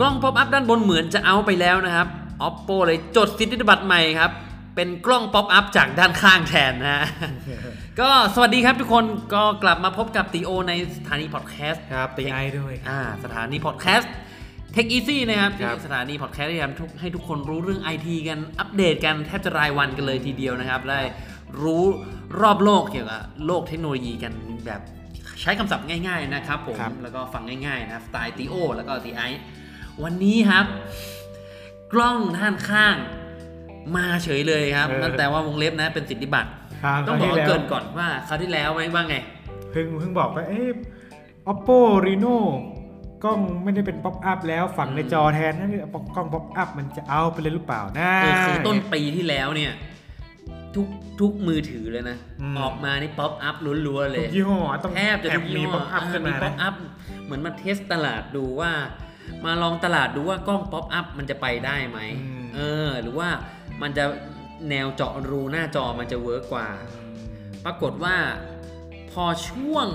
กล้องป๊อปอัพด้านบนเหมือนจะเอาไปแล้วนะครับ oppo เลยจดสิทธิบัตรใหม่ครับ เป็นกล้องป๊อปอัพจากด้านข้างแทนนะฮะก็สวัสดีครับทุกคนก็กลับมาพบกับตีโอในสถานีพอดแคสต์ครับตีไอด้วยอ่าสถานีพอดแคสต์ Tech Easy นะครับครับที่สถานีพอดแคสต์ที่ทำทุกให้ทุกคนรู้เรื่อง IT กันอัปเดตกันแทบจะรายวันกันเลยทีเดียวนะครับ ได้รู้รอบโลกเกี่ยวกับโลกเทคโนโลยีกันแบบใช้คำศัพท์ง่าย ๆ นะครับผมครับแล้วก็ฟังง่ายๆนะสไตล์ตีโอแล้วก็ตีไอ วันนี้ครับ กล้องด้านข้าง มาเฉยเลยครับเออนั่นแต่ว่าวงเล็บนะเป็นสิทธิบัตรครับต้องบอกคราวว่าที่เกริแล้วนก่อนว่าคราวที่แล้วไหมว่าไงเพิ่งเพิ่งบอกไปเอ๊ะ oppo reno กล้องไม่ได้เป็นป๊อปอัพแล้วฝังในจอแทนนั่นคือกล้องป๊อปอัพมันจะเอาไปเลยหรือเปล่านะเออคือต้นปีที่แล้วเนี่ย ทุกทุกมือถือเลยนะอืมออกมานี่ป๊อปอัพล้วนๆเลทุยกยี่ห้อต้องแทบจะทุกมียี่ห้ป๊อปอัพขึ้นมาป๊อนะปอัพเหมือนมา test ตลาดดูว่า มาลองตลาดดูว่ากล้องป๊อปอัพมันจะไปได้ไหมอืมเออ หรือว่ามันจะแนวเจาะรูหน้าจอมันจะ work กว่า ปรากฏว่าพอช่วง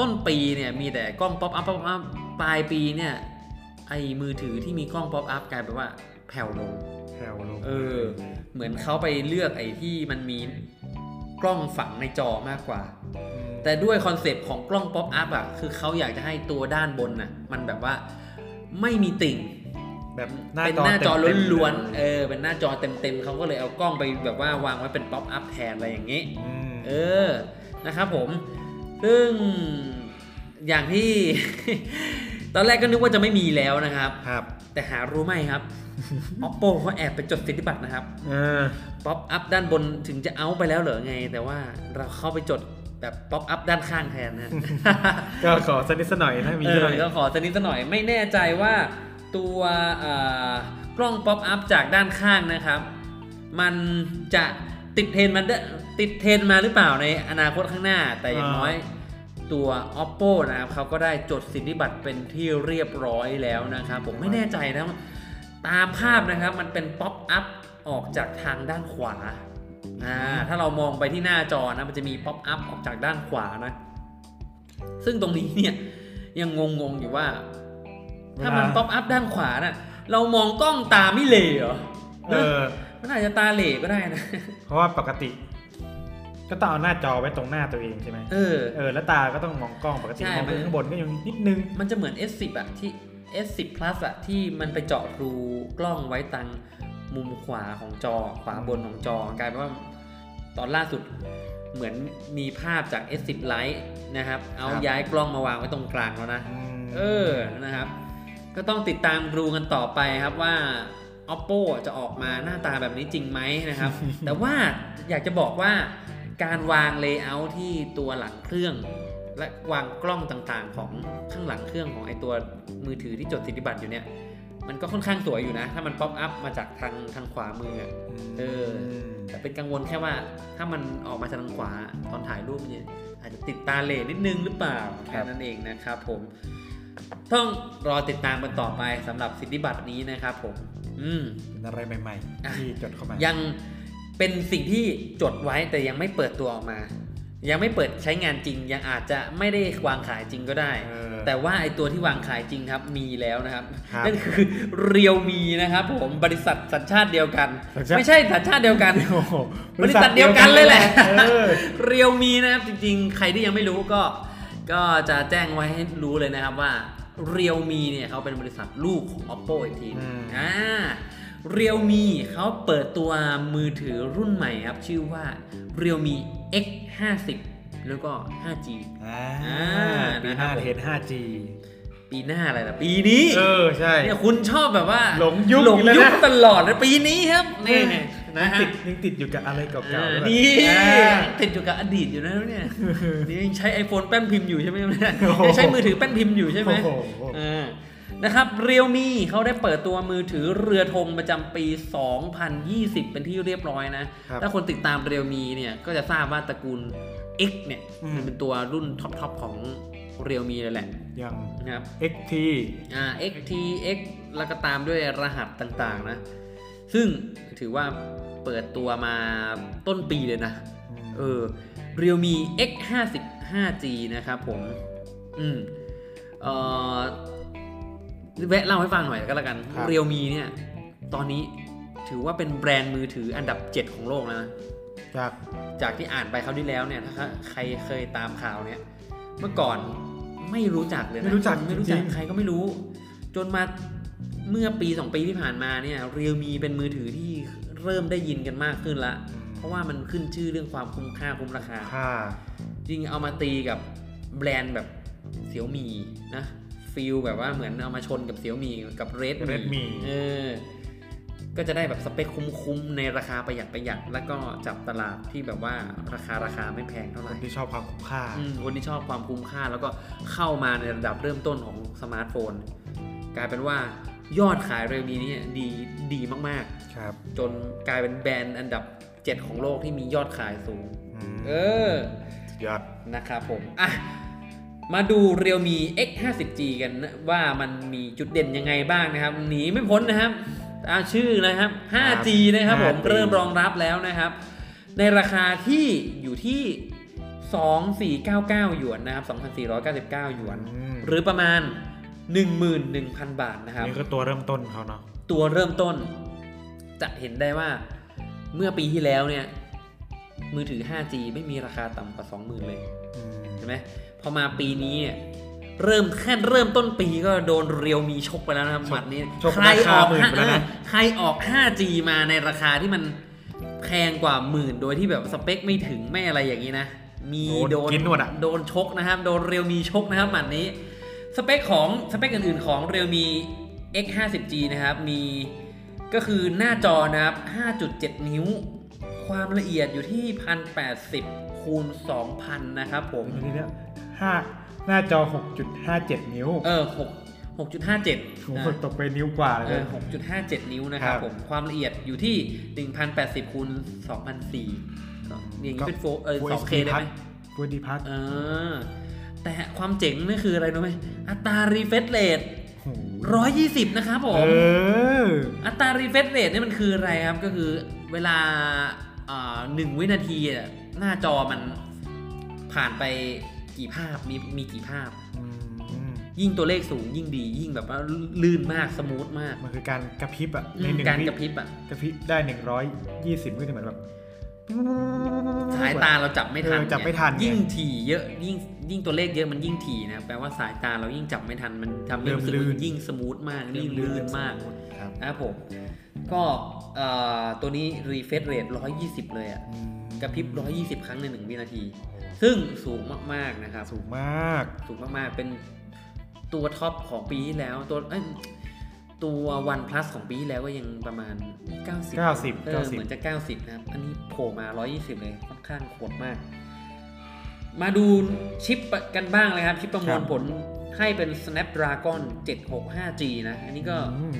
ต้นปีเนี่ยมีแต่กล้องป๊อปอัพป๊อปอัพปลายปีเนี่ยไอ้มือถือที่มีกล้องป๊อปอัพกลายเป็นว่าแผ่วลงแผ่วลงเออ เหมือนเขาไปเลือกไอ้ที่มันมีกล้องฝังในจอมากกว่ามแต่ด้วยคอนเซปต์ของกล้องป๊อปอัพอะคือเขาอยากจะให้ตัวด้านบนน่ะมันแบบว่า ไม่มีติ่งแบบเป็นหน้าจอเต็มๆล้วนๆเออเป็นหน้าจอเต็มๆเขาก็เลยเอากล้องไปแบบว่าวางไว้เป็นป๊อปอัพแทนอะไรอย่างนี้อืมเออนะครับผม ซึ่งอย่างที่ ตอนแรกก็นึกว่าจะไม่มีแล้วนะครับครับ แต่หารู้ไหมครับ oppo เขาแอบไปจดสิทธิบัตรนะครับเออป๊อปอัพด้านบนถึงจะเอาไปแล้วเหรอไง แต่ว่าเราเข้าไปจด แบบป๊อปอัพด้านข้างแทนนะก็ขอสักนิดสักหน่อยถ้ามีเอสักหอน่อยก็ขอสักนิดสักหน่อยไม่แน่ใจว่าตัวเอ่อกล้องป๊อปอัพจากด้านข้างนะครับ มันจะติดเทรนด์มันได้ติดเทรนด์มาหรือเปล่าในอนาคตข้างหน้าแต่อย่างน้อยตัว oppo นะครับเขาก็ได้จดสิทธิบัตรเป็นที่เรียบร้อยแล้วนะครับ ผมไม่แน่ใจนะตามภาพนะครับมันเป็นป๊อปอัพออกจากทางด้านขวา อ่าถ้าเรามองไปที่หน้าจอนะมันจะมีป๊อปอัพออกจากด้านขวานะ ซึ่งตรงนี้เนี่ยยังงงๆอยู่ว่า ถ้ามันป๊อปอัพด้านขวาน่ะเรามองกล้องตาไม่เหล่เหรอเออมันอาจจะตาเหล่ก็ได้นะ เพราะว่าปกติ ก็ต้องเอาหน้าจอไว้ตรงหน้าตัวเองใช่ไหมเออเออแล้วตาก็ต้องมองกล้องปกติใช่มองไปมันข้างบนก็ยังนิดนึง มันจะเหมือน S10 อะที่ S10 plus อะที่มันไปเจาะรูกล้องไว้ตัง มุมขวาของจอขวาบนของจอกลายเป็นว่าตอนล่าสุดเหมือนมีภาพจาก S10 Lite นะครับ เอาครับย้ายกล้องมาวางไว้ตรงกลางแล้วนะมเออนะครับ ก็ต้องติดตามดูกันต่อไปครับว่า oppo จะออกมาหน้าตาแบบนี้จริงไหมนะครับ แต่ว่าอยากจะบอกว่าการวาง layout ที่ตัวหลังเครื่อง และวางกล้องต่างๆ ของข้างหลังเครื่องของไอตัวมือถือที่จดสิทธิบัตรอยู่เนี่ย มันก็ค่อนข้างสวยอยู่นะ ถ้ามันป๊อปอัพมาจากทางทางขวามืออะเออแต่เป็นกังวลแค่ว่าถ้ามันออกมาจากทางขวาตอนถ่ายรูปเนี่ยอาจจะติดตาเหล่นิดนึงหรือเปล่าแค่นั้นเองนะครับผม ต้องรอติดตามกันต่อไปสำหรับสิทธิบัตรนี้นะครับผม อืมเป็นอะไรใหม่อะๆที่จดเข้ามายังเป็นสิ่งที่จดไว้แต่ยังไม่เปิดตัวออกมา ยังไม่เปิดใช้งานจริง ยังอาจจะไม่ได้วางขายจริงก็ได้เออแต่ว่าไอตัวที่วางขายจริงครับมีแล้วนะครับครับ นั่นคือเรียวมีนะครับผมบริษัทสัญชาติเดียวกันสัญชาติไม่ใช่สัญชาติเดียวกันโอ้โหบริษัทเดียวกันเลยแหละเออเรียวมีนะครับจริง ๆ ใครที่ยังไม่รู้ก็ ก็จะแจ้งไว้ให้รู้เลยนะครับว่าเรียวมีเนี่ยเขาเป็นบริษัทลูกของ oppo อีกทีอืมอ่าเรียวมีเขาเปิดตัวมือถือรุ่นใหม่ครับ ชื่อว่าเรียวมี X 5 0แล้วก็ 5G อ่าอ่าปีนะหครัน้าบผมเทน 5G ปีหน้าอะไรล่ะ ปีนี้เออใช่เนี่ยคุณชอบแบบว่าหลงยุคหลงอีกแล้วยุคนะตลอดนะปีนี้ครับนี่นะฮะติดยังติดอยู่กับอะไรเก่าๆอ่าด้วยนี่อ่าติดอยู่กับอดีตอยู่นะเนี่ยนี่ยังใช้ iPhone แป้นพิมพ์อยู่ใช่ไหมเนี่ยโอ้โหยังใช้มือถือแป้นพิมพ์อยู่ใช่ไหมโอ้โหอ่า นะครับเรียวมีเขาได้เปิดตัวมือถือเรือธงประจำปี 2020 เป็นที่เรียบร้อยนะครับถ้าคนติดตามเรียวมีเนี่ยก็จะทราบว่าตระกูล X เนี่ยอืมมันเป็นตัวรุ่นท็อปๆของเรียวมีเลยแหละ อย่างนะครับ XT อ่า XT X แล้วก็ตามด้วยรหัสต่างๆนะ ซึ่งถือว่าเปิดตัวมาต้นปีเลยนะ เออ Realme X 5 5 G นะครับผม อืมเอ่อ แวะเล่าให้ฟังหน่อยก็แล้วกันครับเรียวมีเนี่ย ตอนนี้ถือว่าเป็นแบรนด์มือถืออันดับ 7 ของโลกแล้วนะ จาก จากที่อ่านไปคราวที่แล้วเนี่ย ถ้าใครเคยตามข่าวเนี่ย เมื่อก่อนไม่รู้จักเลยนะ ไม่รู้จักไม่รู้จจัริกงใครก็ไม่รู้ จนมาเมื่อปีสองปีที่ผ่านมาเนี่ย เรียวมีเป็นมือถือที่เริ่มได้ยินกันมากขึ้นละ เพราะว่ามันขึ้นชื่อเรื่องความคุ้มค่าคุ้มราคาค่าจริงเอามาตีกับแบรนด์แบบเสี่ยวมีนะ ฟีลแบบว่าเหมือนเอามาชนกับเสี่ยวมีกับเรด Redmi เออก็จะได้แบบสเปคคุ้มๆ ในราคาประหยัดประหยัด แล้วก็จับตลาดที่แบบว่าราคาราคาไม่แพงเท่าไหคร่นที่ชอบความคุ้มค่าอืมคนที่ชอบความคุ้มค่า แล้วก็เข้ามาในระดับเริ่มต้นของสมาร์ทโฟน กลายเป็นว่ายอดขายเร็วนี้เนี่ยดีดีมากครับๆจนกลายเป็นแบรนด์อันดับ 7 ของโลกที่มียอดขายสูงมเออสุดยอดนะครับผมอะ มาดู Realme X 5 0 G กันนะว่ามันมีจุดเด่นยังไงบ้างนะครับหนีไม่พ้นนะครับตามชื่อนะครับ 5G นะครับผม 5G เริ่มรองรับแล้วนะครับ ในราคาที่อยู่ที่ 2499 หยวนนะครับ 2,499 หยวน อืม หรือประมาณ 11,000 บาทนะครับ นี่ก็ตัวเริ่มต้นเขาเนาะ ตัวเริ่มต้น จะเห็นได้ว่าเมื่อปีที่แล้วเนี่ย มือถือ 5G ไม่มีราคาต่ำกว่า 20,000 เลยอืมใช่ไหม พอมาปีนี้เนี่ยเริ่มแค่เริ่มต้นปีก็โดนเรียวมีชกไปแล้วนะครับหมัดนี้ชกใครราอคาอกหมื่นไปแล้วนะเออใครออก 5G มาในราคาที่มันแพงกว่าหมื่นโดยที่แบบสเปคไม่ถึงไม่อะไรอย่างนี้นะ มีโดนกินหมดอะโดนชกนะครับ โดนเรียวมีชกนะครับหมัดนี้ สเปคของสเปคอื่นๆของเรียวมี X 5 0 G นะครับ มีก็คือหน้าจอนะครับ 5.7 นิ้ว ความละเอียดอยู่ที่ 1080คูณ2,000 นะครับผม ทีนี้เนี่ยห้าหน้าจอ 6.57 นิ้ว เออหกหกจุดห้าเจ็ดโอ้โหตกไปนิ้วกว่าเลเอยอหกจุดห้าเจ็ดนิ้วนะครับครับผม ความละเอียดอยู่ที่หนึ่งพันแปดสิบคูณสองพันสี่อย่างนี้เป็นโฟเออ Full สองเค HD ได้ไหมฟูดีพัทเออ แต่ความเจ๋งนี่คืออะไรรู้ไหมอัตรา refresh rate ร้อยยี่สิบนะครับผเอมออัตรา refresh rate นี่มันคืออะไรครับ ก็คือเวลาอ่าหนึ่งวินาทีอะหน้าจอมันผ่านไป กี่ภาพมีมีกี่ภาพอืมยิ่งตัวเลขสูงยิ่งดี ยิ่งแบบว่าลื่นมาก smooth มาก มันคือการกระพริบอะในหนึ่งการวิกระพริบอะกระพริบได้120ก็จะเหมือนแบบสายตาเราจับไม่ทันเออจับไม่ทันไงยิ่งถี่เยอะยิ่งยิ่งตัวเลขเยอะมันยิ่งถี่นะแปลว่าสายตาเรายิ่งจับไม่ทันมันทำให้รู้สึกว่ายิ่ง smooth มากยิ่งลื่นมากครับนะครับผมก็เอ่อตัวนี้ refresh rate 120 เลยอะอืมกระพริบ 120 ครั้งใน 1 วินาที ซึ่งสูงมากๆนะครับ สูงมาก สูงมากๆ เป็นตัวท็อปของปีที่แล้วตัวเอ้ยตัว One Plus ของปีที่แล้วก็ยังประมาณ 90 90เออเหมือนจะ 90 นะครับ อันนี้โผล่มา 120 เลยค่อนข้างโหดมาก มาดูชิปกันบ้างเลยครับ ชิปประมวลครับผลให้เป็น Snapdragon 765G นะ อันนี้ก็อืม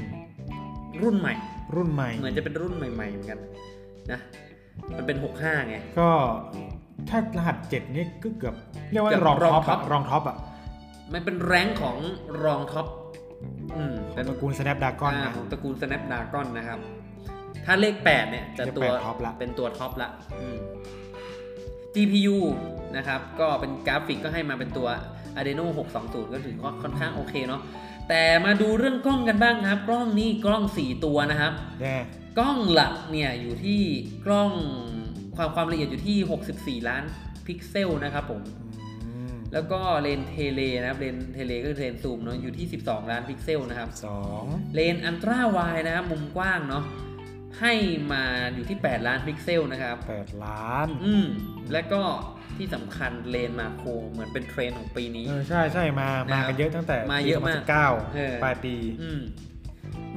รุ่นใหม่ รุ่นใหม่ เหมือนจะเป็นรุ่นใหม่ๆเหมือนกันนะ มันเป็น 65 ไง ก็ถ้ารหัส7นี่ก็เกือบเรียกว่าเกือบรองรองท็อปท็ออะปรอง top อะมันเป็น rank ของรอง top อืมขอเป็งนตระกูล Snapdragon อ่านะของตระกูล Snapdragon นะครับ ถ้าเลข 8 เนี่ย จะเลขตัว8 top ละเป็นตัว top ละอืม GPU นะครับ ก็เป็นกราฟิกก็ให้มาเป็นตัว Adreno 620 ก็ถือว่าค่อนข้างโอเคเนาะแต่มาดูเรื่องกล้องกันบ้างครับ กล้องนี่กล้อง 4 ตัวนะครับแน่ กล้องหลักเนี่ยอยู่ที่กล้องความความละเอียดอยู่ที่ 64 ล้านพิกเซลนะครับผมอืมแล้วก็เลนส์ tele นะครับเลนส์ tele ก็คือเลนส์ซูมเนาะอยู่ที่ 12 ล้านพิกเซลนะครับสองเลนส์ ultra wide นะครับมุมกว้างเนาะให้มาอยู่ที่ 8 ล้านพิกเซลนะครับแปดล้าน อืม และก็ที่สำคัญเลนส์ macro เหมือนเป็นเทรนด์ของปีนี้ เออ ใช่ใช่มานะครัมาบกันเยอะตั้งแต่มาเยอะมากเก้าเออปลายปี อืม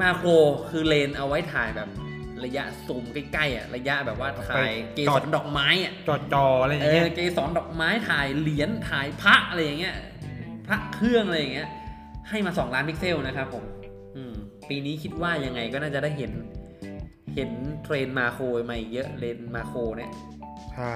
macro คือเลนส์เอาไว้ถ่ายแบบ ระยะซูมใกล้ๆอะระยะแบบว่าถ่ายเกสรดอกไม้อะจอจออะไรอเอย่างเงี้อยเกสรดอกไม้ถ่ายเหรียญถ่ายพระอะไรอย่างเงี้ยพระเครื่องอะไรอย่างเงี้ย ให้มา 2 ล้านพิกเซลนะครับผมอืมปีนี้คิดว่ายังไงก็น่าจะได้เห็น เห็นเทรนด์มาโครมาอีกเยอะเลนส์ macro เนี่ยใช่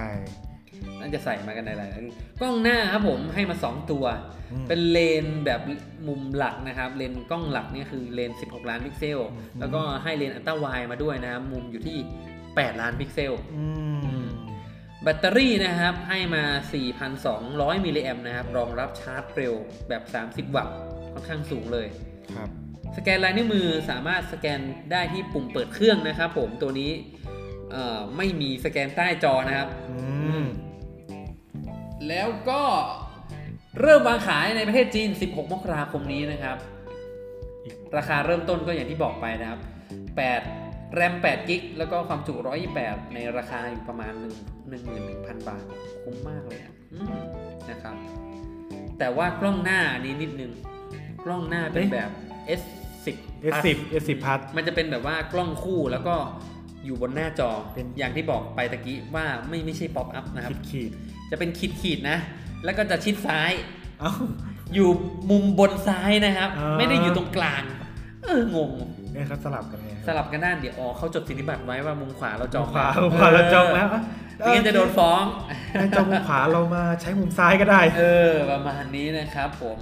น่าจะใส่มากันหลายๆอันกล้องหน้าครับผมให้มา 2 ตัวอืมเป็นเลนส์แบบมุมหลักนะครับ เลนส์กล้องหลักเนี่ยคือเลนส์16 ล้านพิกเซล แล้วก็ให้เลนส์ ultra wide มาด้วยนะครับ มุมอยู่ที่ 8 ล้านพิกเซลอืมแบตเตอรี่นะครับให้มา 4,200 มิลลิแอมป์นะครับ รองรับชาร์จเร็วแบบ 30 วัตต์ค่อนข้างสูงเลยครับสแกนลายนิ้วมือสามารถสแกนได้ที่ปุ่มเปิดเครื่องนะครับผมตัวนี้เอ่อไม่มีสแกนใต้จอนะครับอืม แล้วก็เริ่มวางขายในประเทศจีน 16 มกราคมนี้นะครับ ราคาเริ่มต้นก็อย่างที่บอกไปนะครับ8แรม8กิกแล้วก็ความจุ 128 ในราคาอยู่ประมาณ 1 11,000 บาท คุ้มมากเลยอะอืมนะครับ แต่ว่ากล้องหน้าอันนี้นิดนึง กล้องหน้าเป็นแบบ S10 S10 S10 พัทมันจะเป็นแบบว่ากล้องคู่แล้วก็อยู่บนหน้าจอเป็นอย่างที่บอกไปตะกี้ว่าไม่ไม่ใช่ pop-up นะครับขีดขีด จะเป็นขีดขีดๆนะ แล้วก็จะชิดซ้ายๆเอ้า อยู่มุมบนซ้ายนะครับ อ่า ไม่ได้อยู่ตรงกลาง เอองง เนี่ยเขาสลับกันไงสลับกันด้านเดี๋ยวอ๋อเขาจดสิทธิบัตรไว้ว่ามุมขวาเราจองขวาขวาเราจองแล้วเไม่งั้นจะโดนฟ้องให้จองมุมขวาเรามาใช้มุมซ้ายก็ได้เออ ประมาณนี้นะครับผม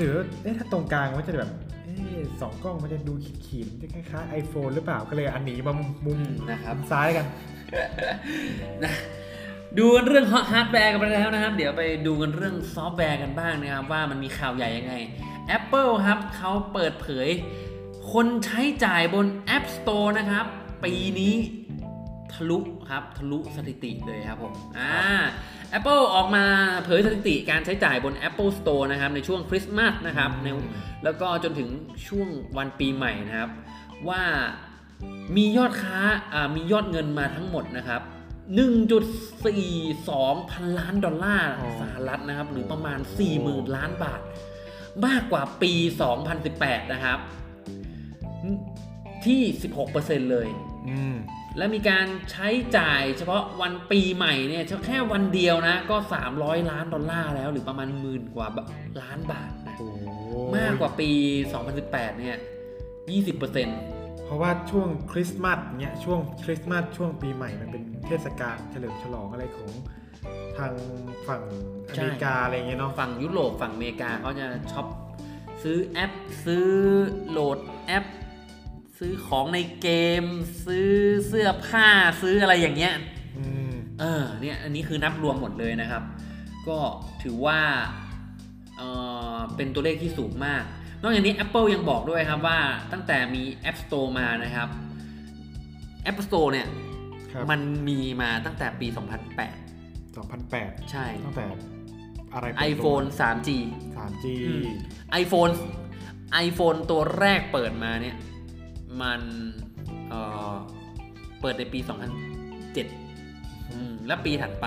หรือเอ๊ะถ้าตรงกลางมันจะแบบเอ๊ะสองกล้องมันจะดูขีดขีดๆมันจะคล้ายๆ iPhone หรือเปล่าก็เลยอันหนีมามุมมุมนะครับ มุมซ้ายกัน นะ ดูกันเรื่องฮาร์ดแวร์กันไปแล้วนะครับ เดี๋ยวไปดูกันเรื่องซอฟต์แวร์กันบ้างนะครับ ว่ามันมีข่าวใหญ่ยังไง Apple ครับเขาเปิดเผย คนใช้จ่ายบน App Store นะครับ ปีนี้ทะลุครับทะลุสถิติเลยครับผมอ่า Apple ออกมาเผยสถิติการใช้จ่ายบน Apple Store นะครับ ในช่วงคริสต์มาสนะครับแล้วก็จนถึงช่วงวันปีใหม่นะครับ ว่ามียอดค้าอ่ามียอดเงินมาทั้งหมดนะครับ 1.42 พันล้านดอลลาร์อ๋อสหรัฐนะครับ หรือประมาณ 40,000 ล้านบาท มากกว่าปี 2018 นะครับ ที่ 16%เลยอืมและมีการใช้จ่ายเฉพาะวันปีใหม่เนี่ยแค่วันเดียวนะ ก็ 300 ล้านดอลลาร์แล้ว หรือประมาณหมื่นกว่าล้านบาทนะโอ้มากกว่าปี 2018 เนี่ย 20% เพราะว่าช่วงคริสต์มาสเนี่ยช่วงคริสต์มาสช่วงปีใหม่มันเป็นเทศกาลเฉลิมฉลองอะไรของทางฝั่งอเมริกาอะไรเงี้ยเนาะฝั่งยุโรปฝั่งอเมริกาเขาจะช็อปซื้อแอป ซื้อโหลดแอป ซื้อของในเกม ซื้อเสื้อผ้าซื้ออะไรอย่างเงี้ยอืมเออเนี่ยอันนี้คือนับรวมหมดเลยนะครับ ก็ถือว่าเออเป็นตัวเลขที่สูงมาก นอกจากนี้ Apple ยังบอกด้วยครับว่าตั้งแต่มี App Store มานะครับ App Store เนี่ยครับมันมีมาตั้งแต่ปี 2008 2008 ใช่ ตั้งแต่อะไรเปิดตัว iPhone 3G 3G อืม iPhone iPhone ตัวแรกเปิดมาเนี่ย มันเอ่อเปิดในปี 2007อืมและปีถัดไป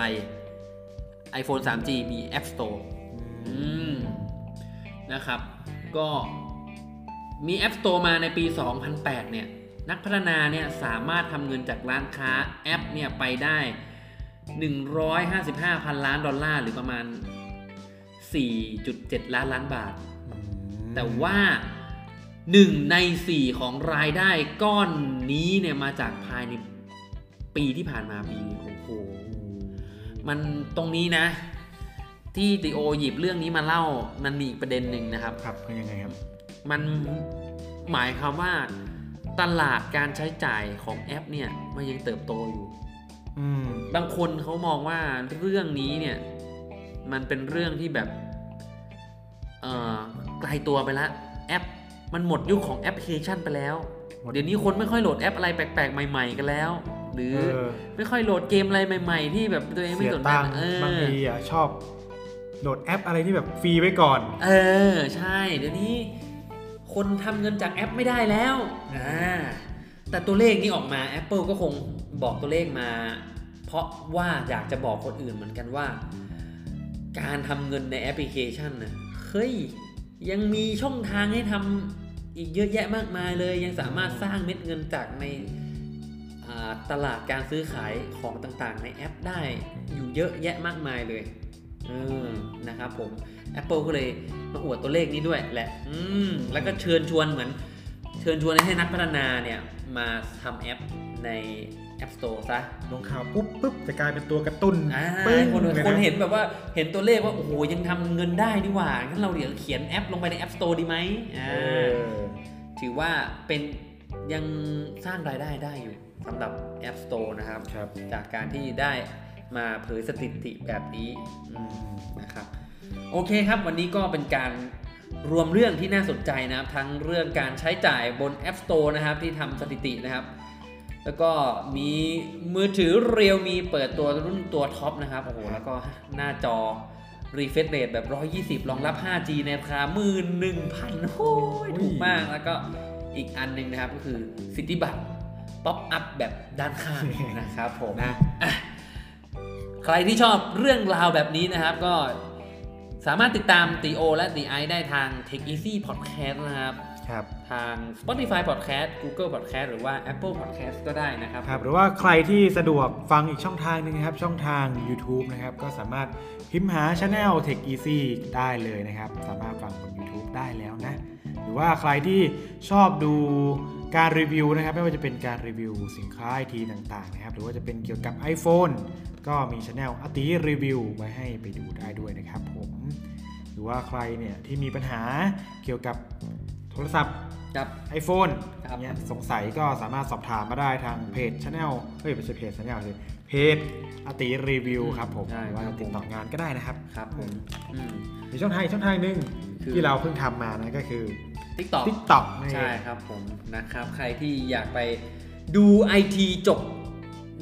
iPhone 3G มี App Store อืมนะครับ ก็มี App Store มาในปี 2008 เนี่ย นักพัฒนาเนี่ยสามารถทำเงินจากร้านค้าแอปเนี่ยไปได้ 155 พันล้านดอลลาร์ หรือประมาณ 4.7 ล้านล้านบาทอืมแต่ว่าหนึ่งในสี่ของรายได้ก้อนนี้เนี่ยมาจากภายในปีที่ผ่านมาปีนี้โอ้โหมันตรงนี้นะ ที่ติโอหยิบเรื่องนี้มาเล่ามันมีอีกประเด็นหนึ่งนะครับ ครับเป็นยังไงครับ มันหมายความว่าตลาดการใช้จ่ายของแอปเนี่ยมันยังเติบโตอยู่อืมบางคนเขามองว่าเรื่องนี้เนี่ย มันเป็นเรื่องที่แบบเอ่อไกลตัวไปละแอป มันหมดยุคของแอปพลิเคชันไปแล้วหมดเดี๋ยวนี้คนไม่ค่อยโหลดแอปอะไรแปลกๆ ใหม่ ๆ กันแล้ว หรือเออไม่ค่อยโหลดเกมอะไรใหม่ ๆ ที่แบบตัวเองไม่เสียสนใจตังค์เออบางทีอะชอบ โหลดแอปอะไรที่แบบฟรีไว้ก่อน เออ ใช่ เดี๋ยวนี้คนทำเงินจากแอปไม่ได้แล้วอ่าแต่ตัวเลขนี้ออกมา Apple ก็คงบอกตัวเลขมา เพราะว่าอยากจะบอกคนอื่นเหมือนกันว่า การทำเงินในแอปพลิเคชันนะเฮ้ย ยังมีช่องทางให้ทำอีกเยอะแยะมากมายเลย ยังสามารถสร้างเม็ดเงินจากในตลาดการซื้อขายของต่างๆ ในแอปได้อยู่เยอะแยะมากมายเลย เออนะครับผม Apple ก็เลยมาอวดตัวเลขนี้ด้วยแหละ อืมแล้วก็เชิญชวนเหมือน เชิญชวนให้นักพัฒนาเนี่ยมาทำแอปใน App Store ซะลงข่าวปุ๊บปุ๊บจะกลายเป็นตัวกระตุ้นอ่าปึ้งคนเลยะคนเห็นแบบว่าเห็นตัวเลขว่า โอ้โห ยังทำเงินได้นี่หว่า งั้นเราเดี๋ยวเขียนแอปลงไปใน App Store ดีไหมอ่าเออถือว่าเป็นยังสร้างรายได้ได้อยู่สำหรับ App Store นะครับครับจากการที่ได้ มาเผยสถิติแบบนี้อืมนะครับ โอเคครับ วันนี้ก็เป็นการรวมเรื่องที่น่าสนใจนะครับ ทั้งเรื่องการใช้จ่ายบน App Store นะครับ ที่ทำสถิตินะครับ แล้วก็มีมือถือเรียวมีเปิดตัวรุ่นตัวท็อปนะครับโอ้โหแล้วก็หน้าจอ refresh rate แบบ 120 รองรับ 5G ในราคาหมื่นหนึ่งพันโอ้ยถูกมาก แล้วก็อีกอันหนึ่งนะครับก็คือสิทธิบัตรpop-up แบบด้านข้างนะครับผมนะอะ ใครที่ชอบเรื่องราวแบบนี้นะครับก็สามารถติดตามตีโอและตีไอได้ทาง Tech Easy Podcast นะครับครับทาง Spotify Podcast Google Podcast หรือว่า Apple Podcast ก็ได้นะครับครับ หรือว่าใครที่สะดวกฟังอีกช่องทางหนึงนะครับ ช่องทาง YouTube นะครับ ก็สามารถพิมพ์หา Channel Tech Easy ได้เลยนะครับ สามารถฟังบน YouTube ได้แล้วนะ หรือว่าใครที่ชอบดู การรีวิวนะครับไม่ว่าจะเป็นการรีวิวสินค้าไอทีต่างๆนะครับหรือว่าจะเป็นเกี่ยวกับ iPhone ก็มี Channel อติรีวิวไว้ให้ไปดูได้ด้วยนะครับผมหรือว่าใครเนี่ยที่มีปัญหาเกี่ยวกับโทรศัพท์ครับ iPhone ครับเนี่ยสงสัยก็สามารถสอบถามมาได้ทางเพจ Channel เฮ้ยไม่ใช่เพจ Channel สิเพจอติรีวิวครับผมใช่หรือว่าครับผมติดต่องานก็ได้นะครับครับผมอืมมีช่องทางอีกช่องทางหนึ่งคือที่เราเพิ่งทำมานะก็คือ TikTok TikTok นี่นใช่ครับผมนะครับ ใครที่อยากไปดู IT จบ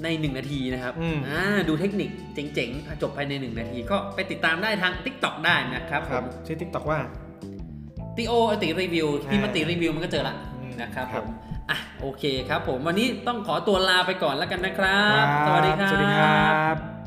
ใน 1 นาทีนะครับอืมอ่าดูเทคนิคเจ๋งๆ จบภายใน 1 นาที ก็ไปติดตามได้ทาง TikTok ได้นะครับคผรับมชื่อ TikTok ว่าติโอติรีวิวใช่พี่มาติรีวิวมันก็เจอละอืมนะครับคผรับมอะโอเคครับผมวันนี้ต้องขอตัวลาไปก่อนแล้วกันนะครับครับสวัสดีครับสวัสดีครับ